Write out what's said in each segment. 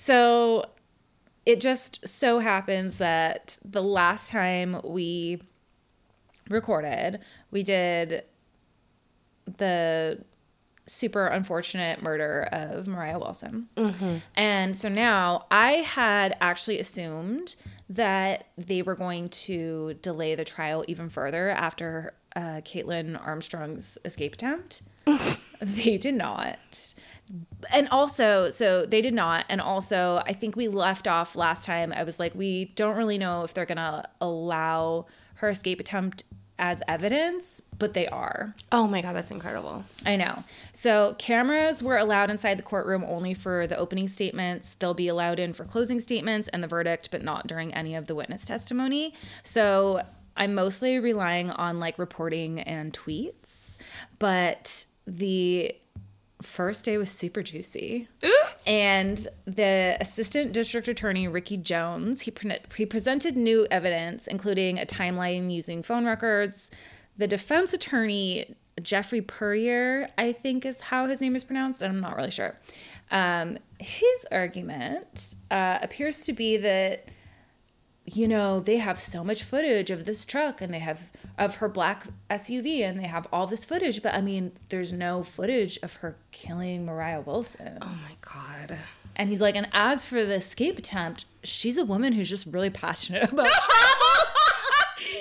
So it just so happens that the last time we recorded, we did the super unfortunate murder of Moriah Wilson. And so now I had actually assumed that they were going to delay the trial even further after uh, Kaitlin Armstrong's escape attempt. they did not. And also, so they did not. And also, I think we left off last time. I was like, we don't really know if they're going to allow her escape attempt as evidence, but they are. Oh my god, that's incredible. I know. So cameras were allowed inside the courtroom only for the opening statements. They'll be allowed in for closing statements and the verdict, but not during any of the witness testimony. So I'm mostly relying on like reporting and tweets, but the first day was super juicy. And the assistant district attorney, Rickey Jones, he, pre- he presented new evidence, including a timeline using phone records. The defense attorney, Geoffrey Puryear, I think is how his name is pronounced, and I'm not really sure. Um, his argument uh, appears to be that you know, they have so much footage of this truck and they have of her black SUV and they have all this footage, but I mean, there's no footage of her killing Moriah Wilson. Oh my god. And he's like, and as for the escape attempt, she's a woman who's just really passionate about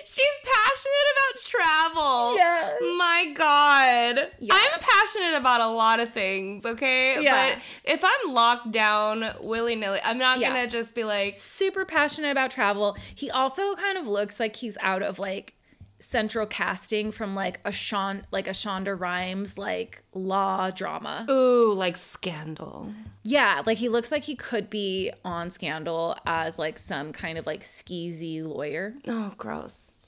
She's passionate about travel. Yes. My God. Yes. I'm passionate about a lot of things, okay? Yeah. But if I'm locked down willy nilly, I'm not Yeah. gonna just be like, super passionate about travel. He also kind of looks like he's out of like central casting from like a Sean like a Shonda Rhimes like law drama. ooh, like scandal. Yeah, like he looks like he could be on Scandal as like some kind of like skeezy lawyer. Oh, gross.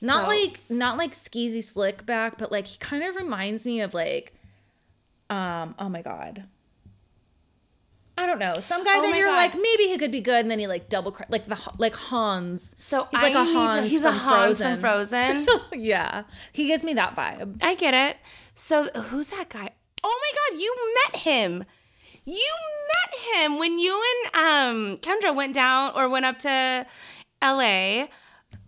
Not So- like not like skeezy slick back, but like he kind of reminds me of like um oh my god. I don't know. Some guy Oh that you're God. like maybe he could be good and then he like double cr- like the like Hans. So he's I like a need to- Hans he's a Hans Frozen. from Frozen. yeah. He gives me that vibe. I get it. So who's that guy? Oh my god, you met him. You met him when you and um Kendra went down or went up to LA. Oh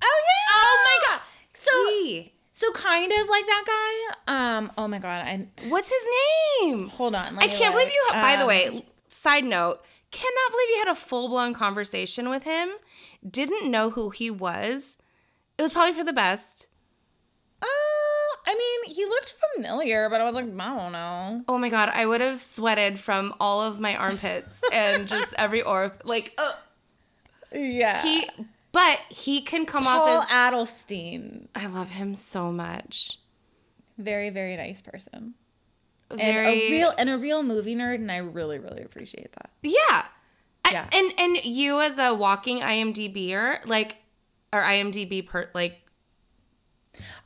yeah. Oh my god. So He. so kind of like that guy. Um oh my god. I What's his name? hold on. I can't believe look. you. Ha- by the Um, way, side note, cannot believe you had a full blown conversation with him. Didn't know who he was. It was probably for the best. Uh, I mean, he looked familiar, but I was like, I don't know. Oh my god, I would have sweated from all of my armpits and just every orif. Like, uh, Yeah. he, but he can come Paul off as. Paul Adelstein. I love him so much. Very, very nice person. And a real and a real movie nerd, and I really, really appreciate that. yeah. I- Yeah. and and you as a walking IMDb'er, like, or IMDb per like.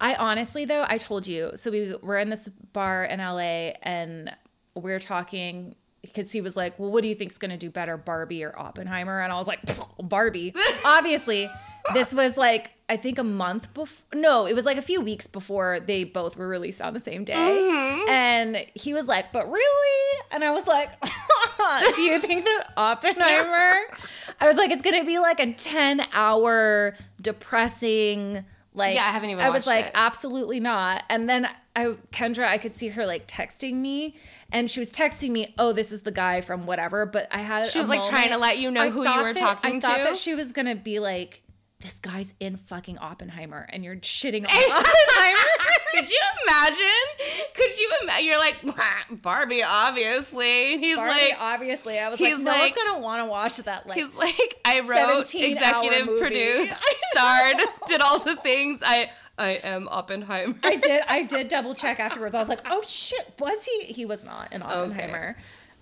I honestly though, I told you, so we were in this bar in LA and we are talking because he was like, Well, what do you think's gonna do better, Barbie or Oppenheimer? And I was like, Barbie. Obviously. This was like I think a month before no, it was like a few weeks before they both were released on the same day. Mm-hmm. And he was like, But really? And I was like, Do you think that Oppenheimer? I was like, it's gonna be like a 10 hour depressing like Yeah, I haven't even I was like, it. absolutely not. And then I Kendra, I could see her like texting me, and she was texting me, "Oh, this is the guy from whatever." But I had She was, like, trying to let you know I who you were that- talking I thought that she was gonna be like, "This guy's in fucking Oppenheimer," and you're shitting on Oppenheimer. Could you imagine? Could you imagine? You're like Barbie, obviously. He's Barbie, like, obviously, I was he's like, no like- one's gonna want to watch that. Like, he's like, I wrote, executive produced, starred, did all the things. I, I am Oppenheimer. I did. I did double check afterwards. I was like, "Oh shit, was he? He was not in Oppenheimer."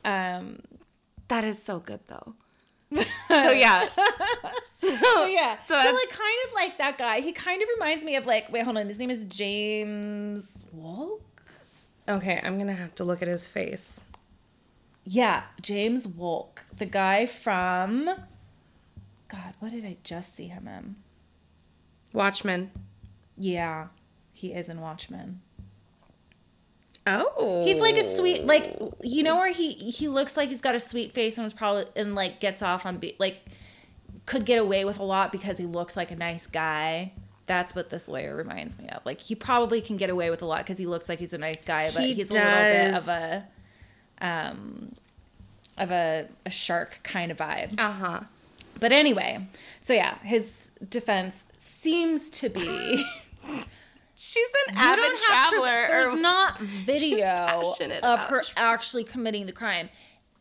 Um, that is so good though. So yeah, so yeah. so So, like kind of like that guy. He kind of reminds me of like wait, hold on. His name is James Wolk. okay. I'm gonna have to look at his face. Yeah, James Wolk, the guy from God, what did I just see him in? Watchmen. Yeah, he is in Watchmen. Oh. He's like a sweet, like you know where he he looks like he's got a sweet face and was probably and like gets off on be like could get away with a lot because he looks like a nice guy. That's what this lawyer reminds me of. Like he probably can get away with a lot because he looks like he's a nice guy, but He he's a little bit of a um of a, a shark kind of vibe. Uh huh. But anyway, so yeah, his defense seems to be She's an You avid traveler. There's or- not video of her travel. actually committing the crime.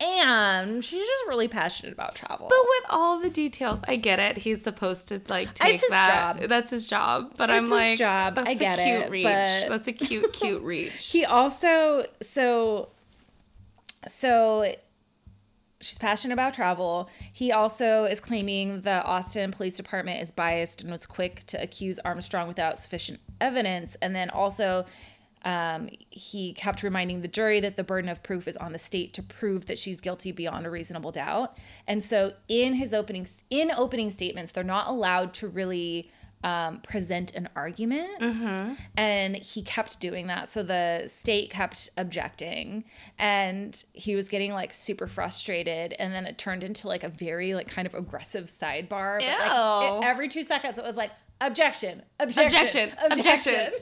And she's just really passionate about travel. But with all the details, I get it. He's supposed to like take his that. job. That's his job. But It's I'm his like, job. That's I get a cute it, reach. but- That's a cute, cute reach. he also so so she's passionate about travel. He also is claiming the Austin Police Department is biased and was quick to accuse Armstrong without sufficient evidence. And then also, um, he kept reminding the jury that the burden of proof is on the state to prove that she's guilty beyond a reasonable doubt. And so, in his opening in opening statements, they're not allowed to really um, present an argument, and he kept doing that. So the state kept objecting, and he was getting like super frustrated. And then it turned into like a very like kind of aggressive sidebar. But, like, it- every two seconds, it was like objection, objection, Objection, objection.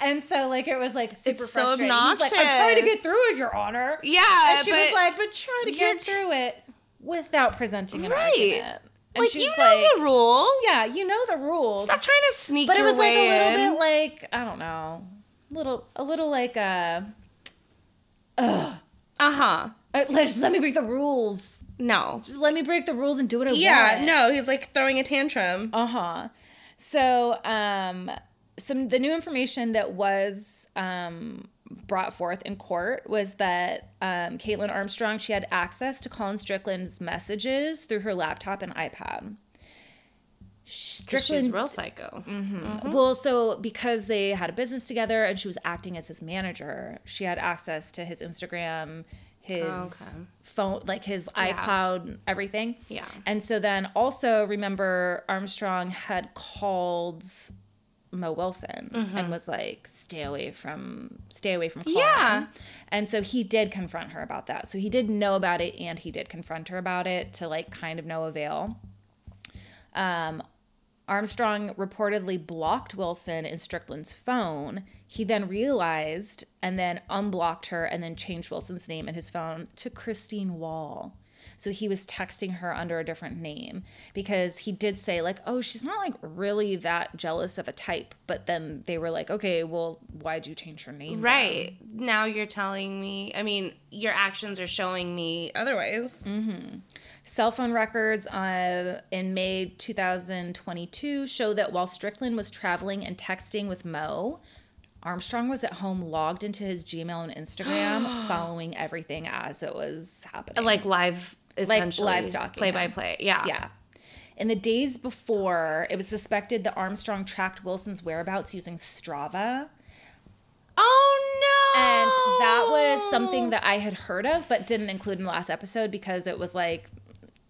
And so like it was like super It's so frustrating. He's like, I'm trying to get through it, Your Honor. Yeah, And she was like, but try to get through it without presenting an Right. argument. And like you know the rules. yeah, you know the rules. Stop trying to sneak but it was like a little in. bit like I don't know, little a little like uh, uh huh. uh, let just let me break the rules. No. Just let me break the rules and do what I Yeah. want. No. He's like throwing a tantrum. Uh huh. So, um, some the new information that was um, brought forth in court was that um, Kaitlin Armstrong she had access to Colin Strickland's messages through her laptop and iPad. 'Cause she's real psycho. Well, so because they had a business together and she was acting as his manager, she had access to his Instagram, his Okay. phone, like his iCloud, everything. Yeah. And so then also remember Armstrong had called Mo Wilson and was like, "Stay away from, stay away from." Colin. Yeah. And so he did confront her about that. So he did know about it, and he did confront her about it to like kind of no avail. Um, Armstrong reportedly blocked Wilson in Strickland's phone. He then realized and then unblocked her and then changed Wilson's name in his phone to Christine Wall. So he was texting her under a different name because he did say, like, oh, she's not like really that jealous of a type. But then they were like, okay, well, why'd you change her name? then?" Right. Now you're telling me, I mean, your actions are showing me otherwise. Cell phone records uh, in May 2022 show that while Strickland was traveling and texting with Mo, Armstrong was at home logged into his Gmail and Instagram, following everything as it was happening. Like live, essentially. live stalking play by play. Yeah. yeah. In the days before, it was suspected that Armstrong tracked Wilson's whereabouts using Strava. Oh no. And that was something that I had heard of, but didn't include in the last episode because it was like,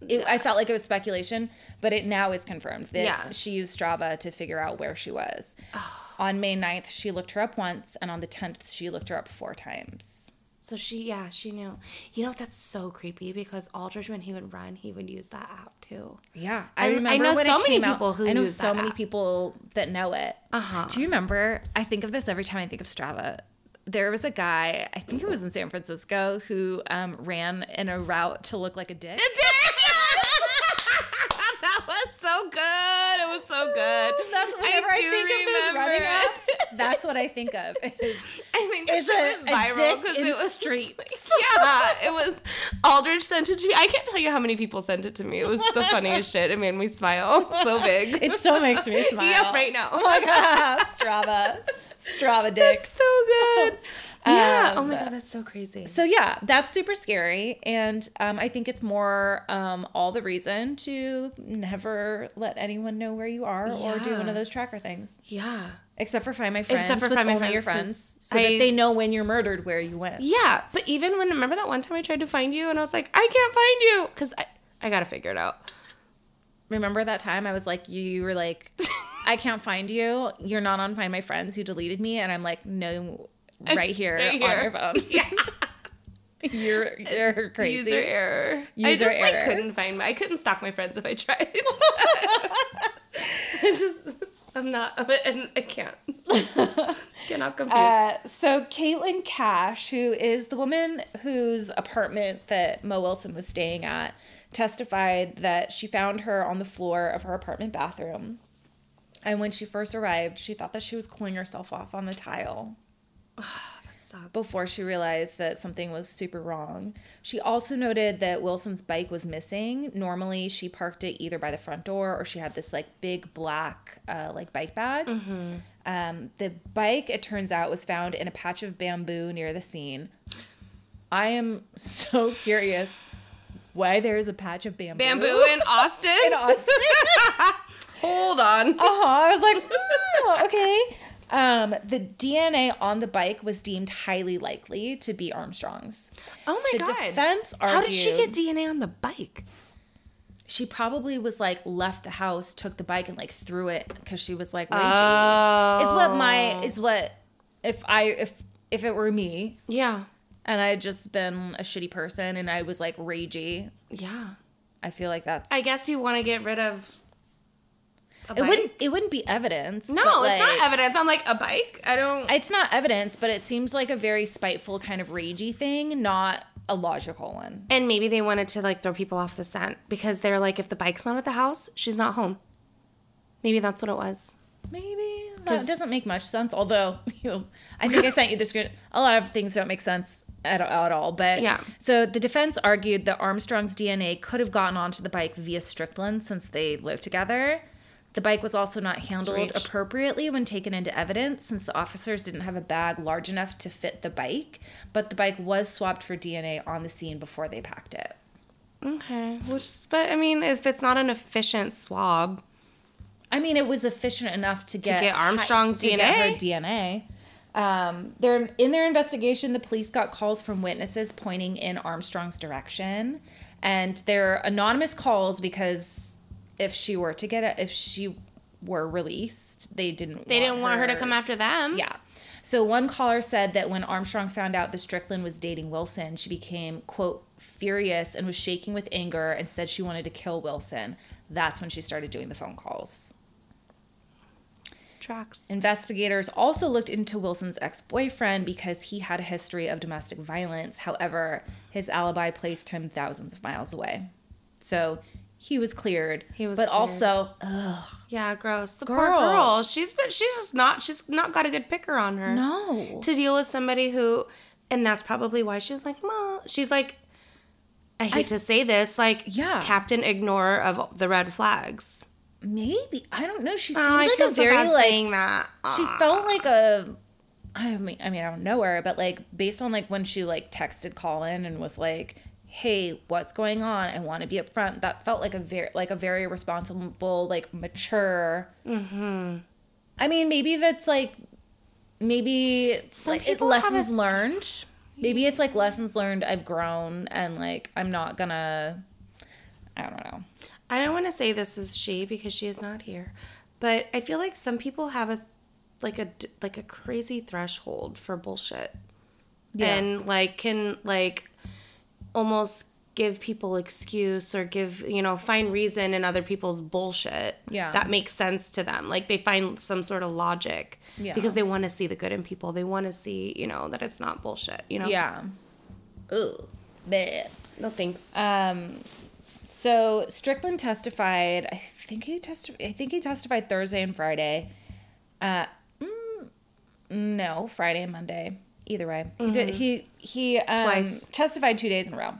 it, I felt like it was speculation, but it now is confirmed that Yeah. she used Strava to figure out where she was. Oh. on May 9th, she looked her up once, and on the 10th, she looked her up four times. So she, yeah, she knew. You know, that's so creepy because Aldridge, when he would run, he would use that app too. Yeah, I- I remember know when so many came out- people who I know use so many app. people that know it. Uh-huh. Do you remember? I think of this every time I think of Strava. There was a guy, I think it was in San Francisco, who um, ran in a route to look like a dick. A dick. that was so good. It was so good. That's whenever I, do think of those running apps. That's what I think of. Is, I think is went viral dick 'cause in it was streets. yeah, it was. Aldridge sent it to me. I can't tell you how many people sent it to me. It was the funniest shit. It made me smile so big. It still makes me smile. Yeah, right now. Oh my god, Strava, Strava dicks. so good. Yeah. oh Um, my god, that's so crazy. So yeah, that's super scary, and um, I think it's more um, all the reason to never let anyone know where you are or do one of those tracker things, yeah. Except for Find My Friends. Except for Find My only your Friends, friends, so I- that they know when you're murdered where you went. Yeah, but even when remember that one time I tried to find you and I was like, I can't find you because I, I gotta figure it out. Remember that time I was like, you were like, I can't find you. You're not on Find My Friends. You deleted me, and I'm like, no, right here Right on here. your phone. Yeah. you're you're crazy. User error. I User just like error. couldn't find my. I couldn't stalk my friends if I tried. I just I'm not and I can't. Cannot compute. Uh, so Caitlin Cash, who is the woman whose apartment that Mo Wilson was staying at, testified that she found her on the floor of her apartment bathroom. And when she first arrived, she thought that she was cooling herself off on the tile sucks. before she realized that something was super wrong. She also noted that Wilson's bike was missing. Normally, she parked it either by the front door or she had this like big black uh, like bike bag. Um, the bike, it turns out, was found in a patch of bamboo near the scene. I am so curious why there is a patch of bamboo. Bamboo in Austin. in Austin. Hold on. Uh-huh. I was like, "Oh, okay. Um, the DNA on the bike was deemed highly likely to be Armstrong's. Oh my the god. defense How did she get DNA on the bike? She probably was like left the house, took the bike, and like threw it because she was like ragey. Oh. is what my is what if I if if it were me Yeah. and I had just been a shitty person and I was like ragey, Yeah. I feel like that's I guess you want to get rid of. A it bike? wouldn't it wouldn't be evidence. No, but, it's not evidence. I'm like a bike. I don't. It's not evidence, but it seems like a very spiteful kind of ragey thing, not a logical one. and maybe they wanted to like throw people off the scent because they're like, if the bike's not at the house, she's not home. Maybe that's what it was. Maybe that doesn't make much sense. Although, you know, I think I sent you the screen. A lot of things don't make sense at, at all. But Yeah. So the defense argued that Armstrong's DNA could have gotten onto the bike via Strickland since they lived together. The bike was also not handled appropriately when taken into evidence since the officers didn't have a bag large enough to fit the bike, but the bike was swapped for DNA on the scene before they packed it. Okay. Which, but I mean, if it's not an efficient swab, I mean, it was efficient enough to get get Armstrong's to get her DNA? DNA. Um, they're, in their investigation, the police got calls from witnesses pointing in Armstrong's direction, and they're anonymous calls because if she were to get it, if she were released, they didn't. they didn't want her to come after them. Yeah. So one caller said that when Armstrong found out that Strickland was dating Wilson, she became, quote, furious and was shaking with anger and said she wanted to kill Wilson. That's when she started doing the phone calls. Tracks. Investigators also looked into Wilson's ex boyfriend because he had a history of domestic violence. However, his alibi placed him thousands of miles away. So he was cleared. He was but cleared. also, ugh, Yeah, gross. The poor Girl. girl. She's been. She's just not. She's not got a good picker on her. no. To deal with somebody who, and that's probably why she was like, "Ma." She's like, I hate to say this, like, Yeah. Captain Ignore of the red flags. Maybe. I don't know. She oh, seems Oh, I like a so very, like, saying that. she Aw. felt like a I mean I mean I don't know her, but like based on like when she like texted Colin and was like, Hey, what's going on? I want to be upfront. That felt like a very like a very responsible, like mature Mm-hmm. I mean, maybe that's like maybe Some like it, lessons a- learned. Maybe it's like lessons learned. I've grown and like I'm not gonna I don't know. I don't want to say this is she because she is not here, but I feel like some people have a like a like a crazy threshold for bullshit, Yeah. and like can like almost give people excuse or give you know find reason in other people's bullshit. Yeah. that makes sense to them. Like they find some sort of logic Yeah. because they want to see the good in people. They want to see you know that it's not bullshit. You know. Yeah. Ugh. Bleh. No thanks. Um, so Strickland testified. I think he testified. I think he testified Thursday and Friday. Uh, mm, no, Friday and Monday. Either way, he did. He he um, Mm-hmm. Twice. testified two days in a row.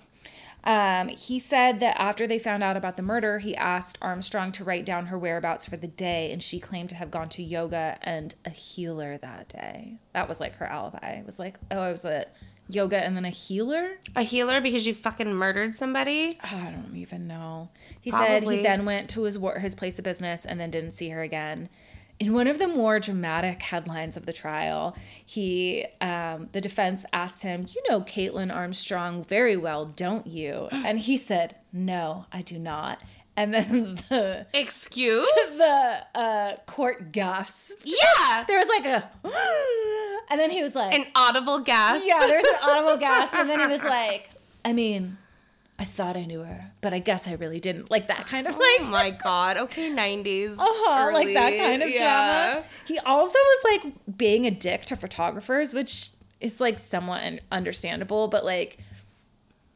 Um, he said that after they found out about the murder, he asked Armstrong to write down her whereabouts for the day, and she claimed to have gone to yoga and a healer that day. That was like her alibi. It was like, oh, I was at yoga and then a healer. a healer because you fucking murdered somebody. I don't even know. He said he then went to his his place of business and then didn't see her again. In one of the more dramatic headlines of the trial, he um, the defense asked him, "You know Kaitlin Armstrong very well, don't you?" And he said, "No, I do not." And then the Excuse? the uh, court gasped. yeah. There was like a, And then he was like, An audible gasp. yeah, there's an audible gasp. And then he was like, I mean, I thought I knew her, but I guess I really didn't. Like that kind of like. Oh my god. Okay, 90s. uh-huh, like that kind of Yeah. drama. He also was like being a dick to photographers, which is like somewhat understandable, but like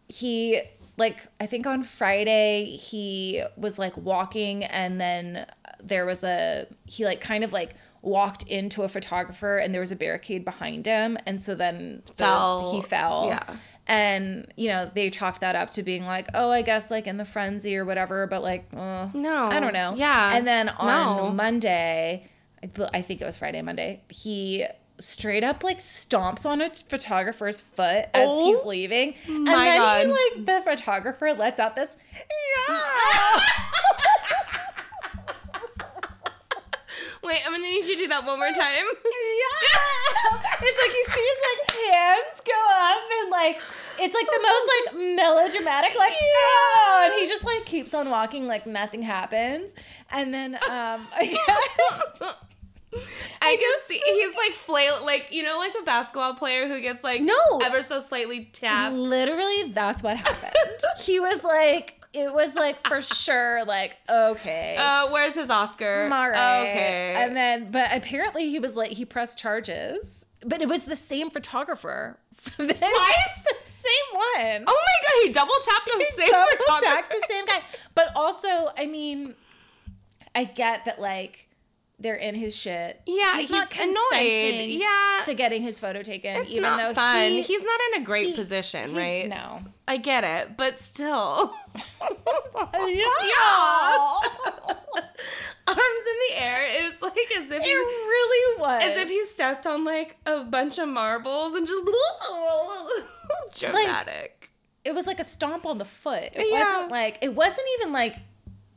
he like I think on Friday he was like walking and then there was a he like kind of like walked into a photographer and there was a barricade behind him and so then the- Fell. he fell Yeah. And you know they chalked that up to being like oh i guess like in the frenzy or whatever but like uh, No. i don't know Yeah. and then on No. monday I think it was friday monday he straight up like stomps on a photographer's foot as Oh he's leaving and my then God. he like the photographer lets out this yeah Wait, I'm gonna need you to do that one more time. yeah. It's like you see his like hands go up and like it's like the most like melodramatic like oh, and he just like keeps on walking like nothing happens and then um I guess I can see he's like flail, like you know, like a basketball player who gets like No. ever so slightly tapped. literally that's what happened. he was like it was like for sure like okay. Uh, where's his Oscar? right. Okay. And then, but apparently he was like, he pressed charges, but it was the same photographer. Twice? same one. oh my god, he double tapped the same double photographer. the same guy. But also, I mean, I get that like they're in his shit. Yeah, not he's annoyed. Yeah. to getting his photo taken. It's even not though fun. he- he's not in a great he- position, he- right? No. I get it, but still. Yeah. Arms in the air. It was like as if It he really was. as if he stepped on like a bunch of marbles and just dramatic. it was like a stomp on the foot. It Yeah. wasn't like it wasn't even like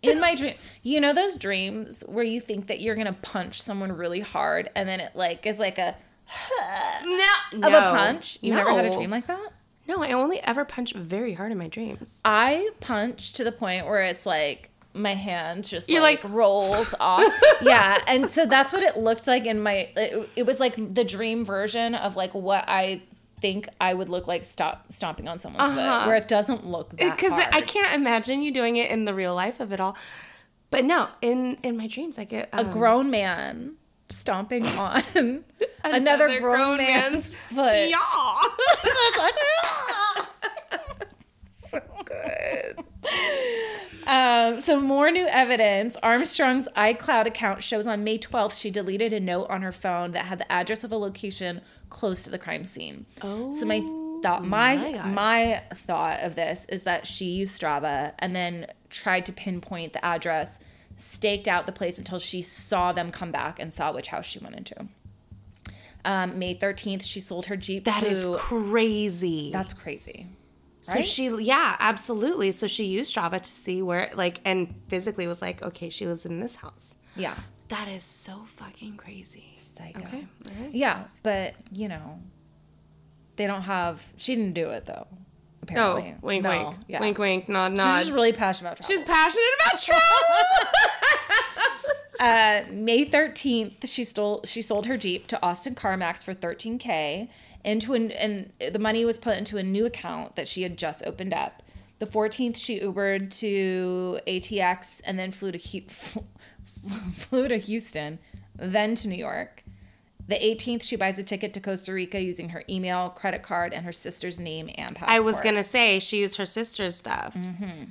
in my dream. You know those dreams where you think that you're gonna punch someone really hard and then it like is like a no, of no. a punch. You never had a dream like that? No, I only ever punch very hard in my dreams. I punch to the point where it's like my hand just You're like, like- rolls off. yeah, and so that's what it looked like in my. It, it was like the dream version of like what I think I would look like stop stomping on someone's foot, Uh-huh. where it doesn't look that Because. I can't imagine you doing it in the real life of it all. But no, in in my dreams, I get a um, grown man stomping on another, grown, man's, foot. Yeah. So good. Um, so more new evidence. Armstrong's iCloud account shows on May 12th she deleted a note on her phone that had the address of a location close to the crime scene. Oh, so my thought, my my my thought of this is that she used Strava and then tried to pinpoint the address, staked out the place until she saw them come back and saw which house she went into. Um, May 13th, she sold her Jeep. That to, is crazy. that's crazy. So right? she, yeah, absolutely. So she used Strava to see where, like, and physically was like, okay, she lives in this house. Yeah. That is so fucking crazy. Psycho. Okay. right. Yeah, but you know, they don't have. She didn't do it though. Apparently. Oh, Apparently, wink, No, wink, yeah. wink, wink, nod, She's nod. just really passionate about travel. She's passionate about travel. uh, May thirteenth, she stole. She sold her Jeep to Austin CarMax for thirteen k. Into an and the money was put into a new account that she had just opened up. The fourteenth, she Ubered to ATX and then flew to flew to Houston, then to New York. The 18th, she buys a ticket to Costa Rica using her email, credit card, and her sister's name and passport. I was gonna say she used her sister's stuff. Mm-hmm.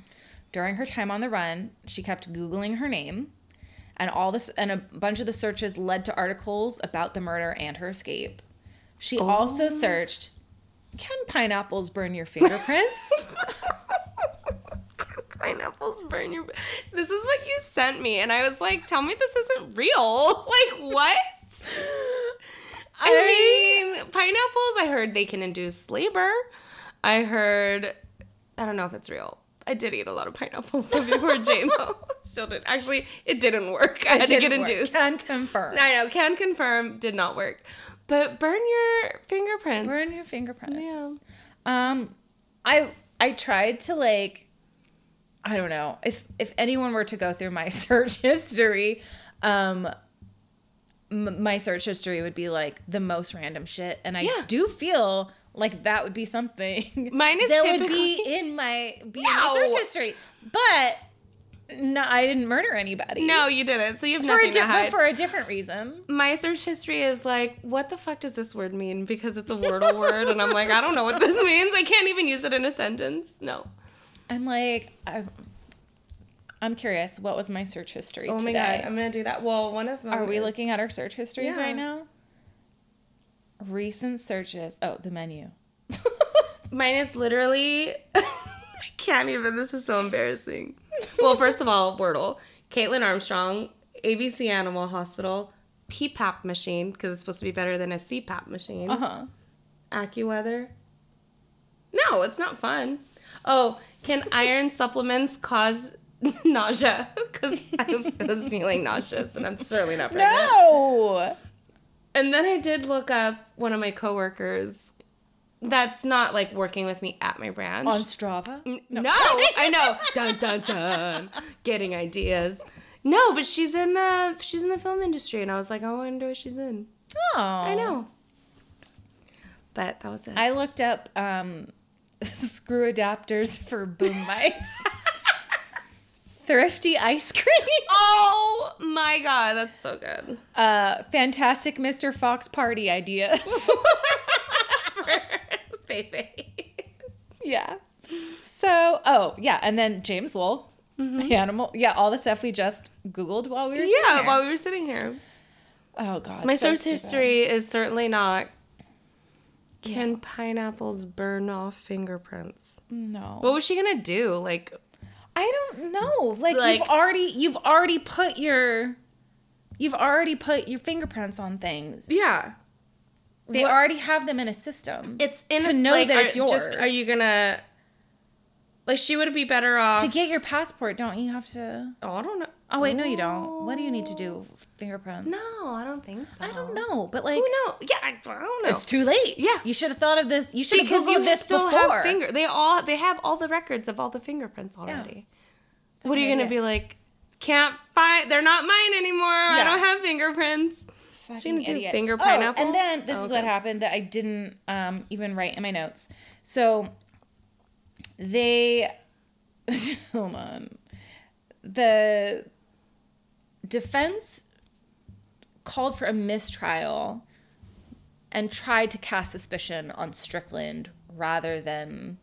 During her time on the run, she kept Googling her name, and all this and a bunch of the searches led to articles about the murder and her escape. She also oh. searched, "Can pineapples burn your fingerprints?" Pineapples burn your. This is what you sent me, and I was like, "Tell me this isn't real." Like what? I mean, pineapples. I heard they can induce labor. I heard. I don't know if it's real. I did eat a lot of pineapples before JMO. Still did. Actually, it didn't work. I had to get work. induced. Can confirm. I know. Can confirm. Did not work. But burn your fingerprints. Burn your fingerprints. Yeah. Um, I I tried to like, I don't know if if anyone were to go through my search history, um, m- my search history would be like the most random shit, and I Yeah. do feel like that would be something Mine is that would be in my be in my search history, but no, I didn't murder anybody. No, you didn't. So you have for a nothing to di- hide. for a different reason. my search history is like, what the fuck does this word mean? Because it's a Wordle word, and I'm like, I don't know what this means. I can't even use it in a sentence. No. I'm like, I, I'm curious. What was my search history Oh today? my god, I'm gonna do that. Well, one of them. Are we is- looking at our search histories Yeah. right now? Recent searches. Oh, the menu. Mine is literally. I can't even. This is so embarrassing. Well, first of all, Wordle, Kaitlin Armstrong, ABC Animal Hospital, PPAP machine because it's supposed to be better than a CPAP machine. Uh huh. AccuWeather. No, it's not fun. Oh, can iron supplements cause nausea? Because I was feeling nauseous, and I'm certainly not pregnant. No. And then I did look up one of my coworkers. That's not like working with me at my branch. On Strava. no, I know. Dun dun dun. Getting ideas. No, but she's in the she's in the film industry, and I was like, I wonder what she's in. Oh, I know. But that was it. I looked up um, screw adapters for boom mics. Thrifty ice cream. oh my god, that's so good. Uh, fantastic Mr. Fox party ideas. Baby. yeah. So, oh yeah, and then James Wolk, Mm-hmm. the animal. Yeah, all the stuff we just googled while we were. sitting Yeah, while we were sitting here. Oh god. My so source stupid. history is certainly not. Can pineapples burn off fingerprints? No. What was she gonna do? Like, I don't know. Like, Like- you've already you've already put your you've already put your fingerprints on things. yeah, They What- already have them in a system. it's in To a, know like, that are, it's Just, yours. are you gonna? Like, she would be better off. to get your passport, don't you have to? oh, I don't know. Oh wait, no, you don't. What do you need to do? Fingerprints? No, I don't think so. I don't know, but like, Who knows? Yeah, I, I don't know. it's too late. Yeah. you should have thought of this. You should have because googled you this still before. have finger. They all they have all the records of all the fingerprints already. What are you gonna be like? Can't find. They're not mine anymore. I don't have fingerprints. Fucking She do idiot. finger Oh, and then this Oh, is what happened that I didn't um, even write in my notes. So they hold on. The defense called for a mistrial and tried to cast suspicion on Strickland rather than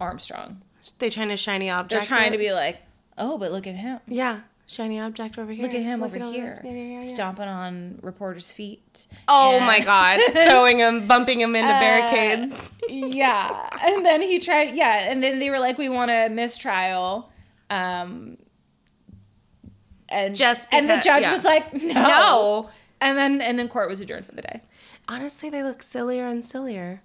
Armstrong. They trying to shiny object. They're trying it? to be like, oh, but look at him. Yeah, shiny object over here. Look at him Look over at here. Yeah, yeah, yeah, stomping on reporters' feet. Oh And- my god, throwing him, bumping him into Uh, barricades. yeah and then he tried yeah and then they were like we want a mistrial um and Just and the judge yeah. was like no. No. and then and then court was adjourned for the day Honestly, they look sillier and sillier.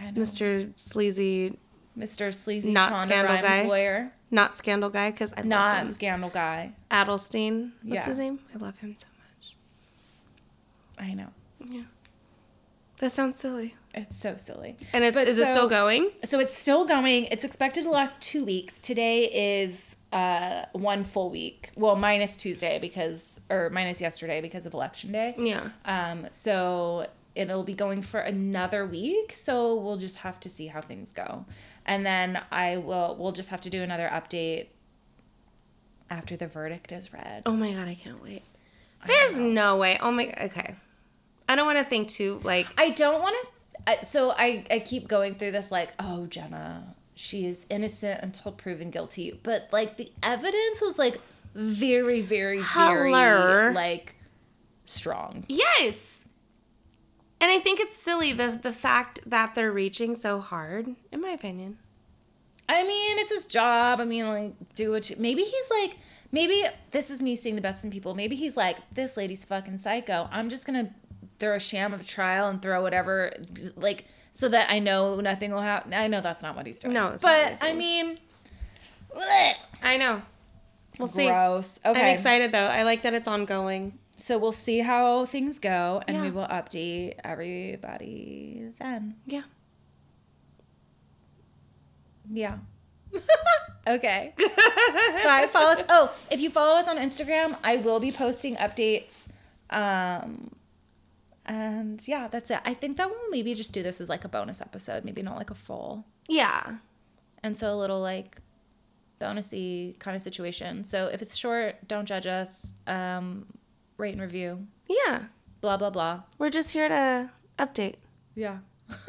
I know. Mr. Sleazy, mr sleazy Not Shonda scandal Rhimes guy. lawyer not scandal guy, because I love not him. scandal guy Adelstein. What's Yeah. his name? I love him so much. i know Yeah. That sounds silly. it's so silly And it's But is it still going? so it's still going it's expected to last two weeks today is uh one full week well minus tuesday because or minus yesterday because of election day Yeah. Um, so it'll be going for another week. So we'll just have to see how things go. And then I will we'll just have to do another update after the verdict is read. Oh my god, I can't wait. There's no way. Oh my. Okay. I don't want to think too. Like. I don't want to so I I keep going through this like, oh Jenna, she is innocent until proven guilty. But like the evidence was like very, very, very like strong. Yes. And I think it's silly the the fact that they're reaching so hard, in my opinion. I mean, it's his job. I mean, like, do what you. Maybe he's like, maybe this is me seeing the best in people. Maybe he's like, this lady's fucking psycho. I'm just gonna throw a sham of a trial and throw whatever, like, so that I know nothing will happen. I know that's not what he's doing. No, it's not what but I mean, bleh. I know. We'll see. gross. Okay, I'm excited though. I like that it's ongoing. so we'll see how things go, and we will update everybody then. Yeah. Yeah. okay. Bye. Follow us. Oh, if you follow us on Instagram, I will be posting updates Um, and yeah, that's it. I think that we'll maybe just do this as like a bonus episode, maybe not like a full. Yeah. And so a little like bonusy kind of situation. So if it's short, don't judge us. Um, rate and review. Yeah. Blah blah blah. We're just here to update. Yeah.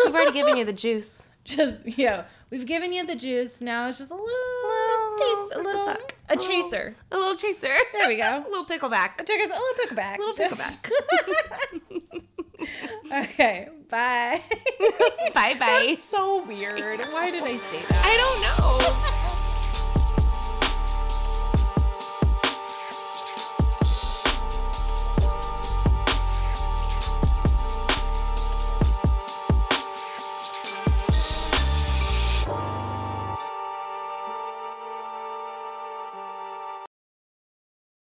We've already given you the juice. just yeah, we've given you the juice. Now it's just a little, little taste, a little, a little- chaser. A little chaser. There we go. a little pickleback. Took us a little pickleback. A little pickleback. okay, bye. bye bye. That's so weird. Why did I say that? I don't know.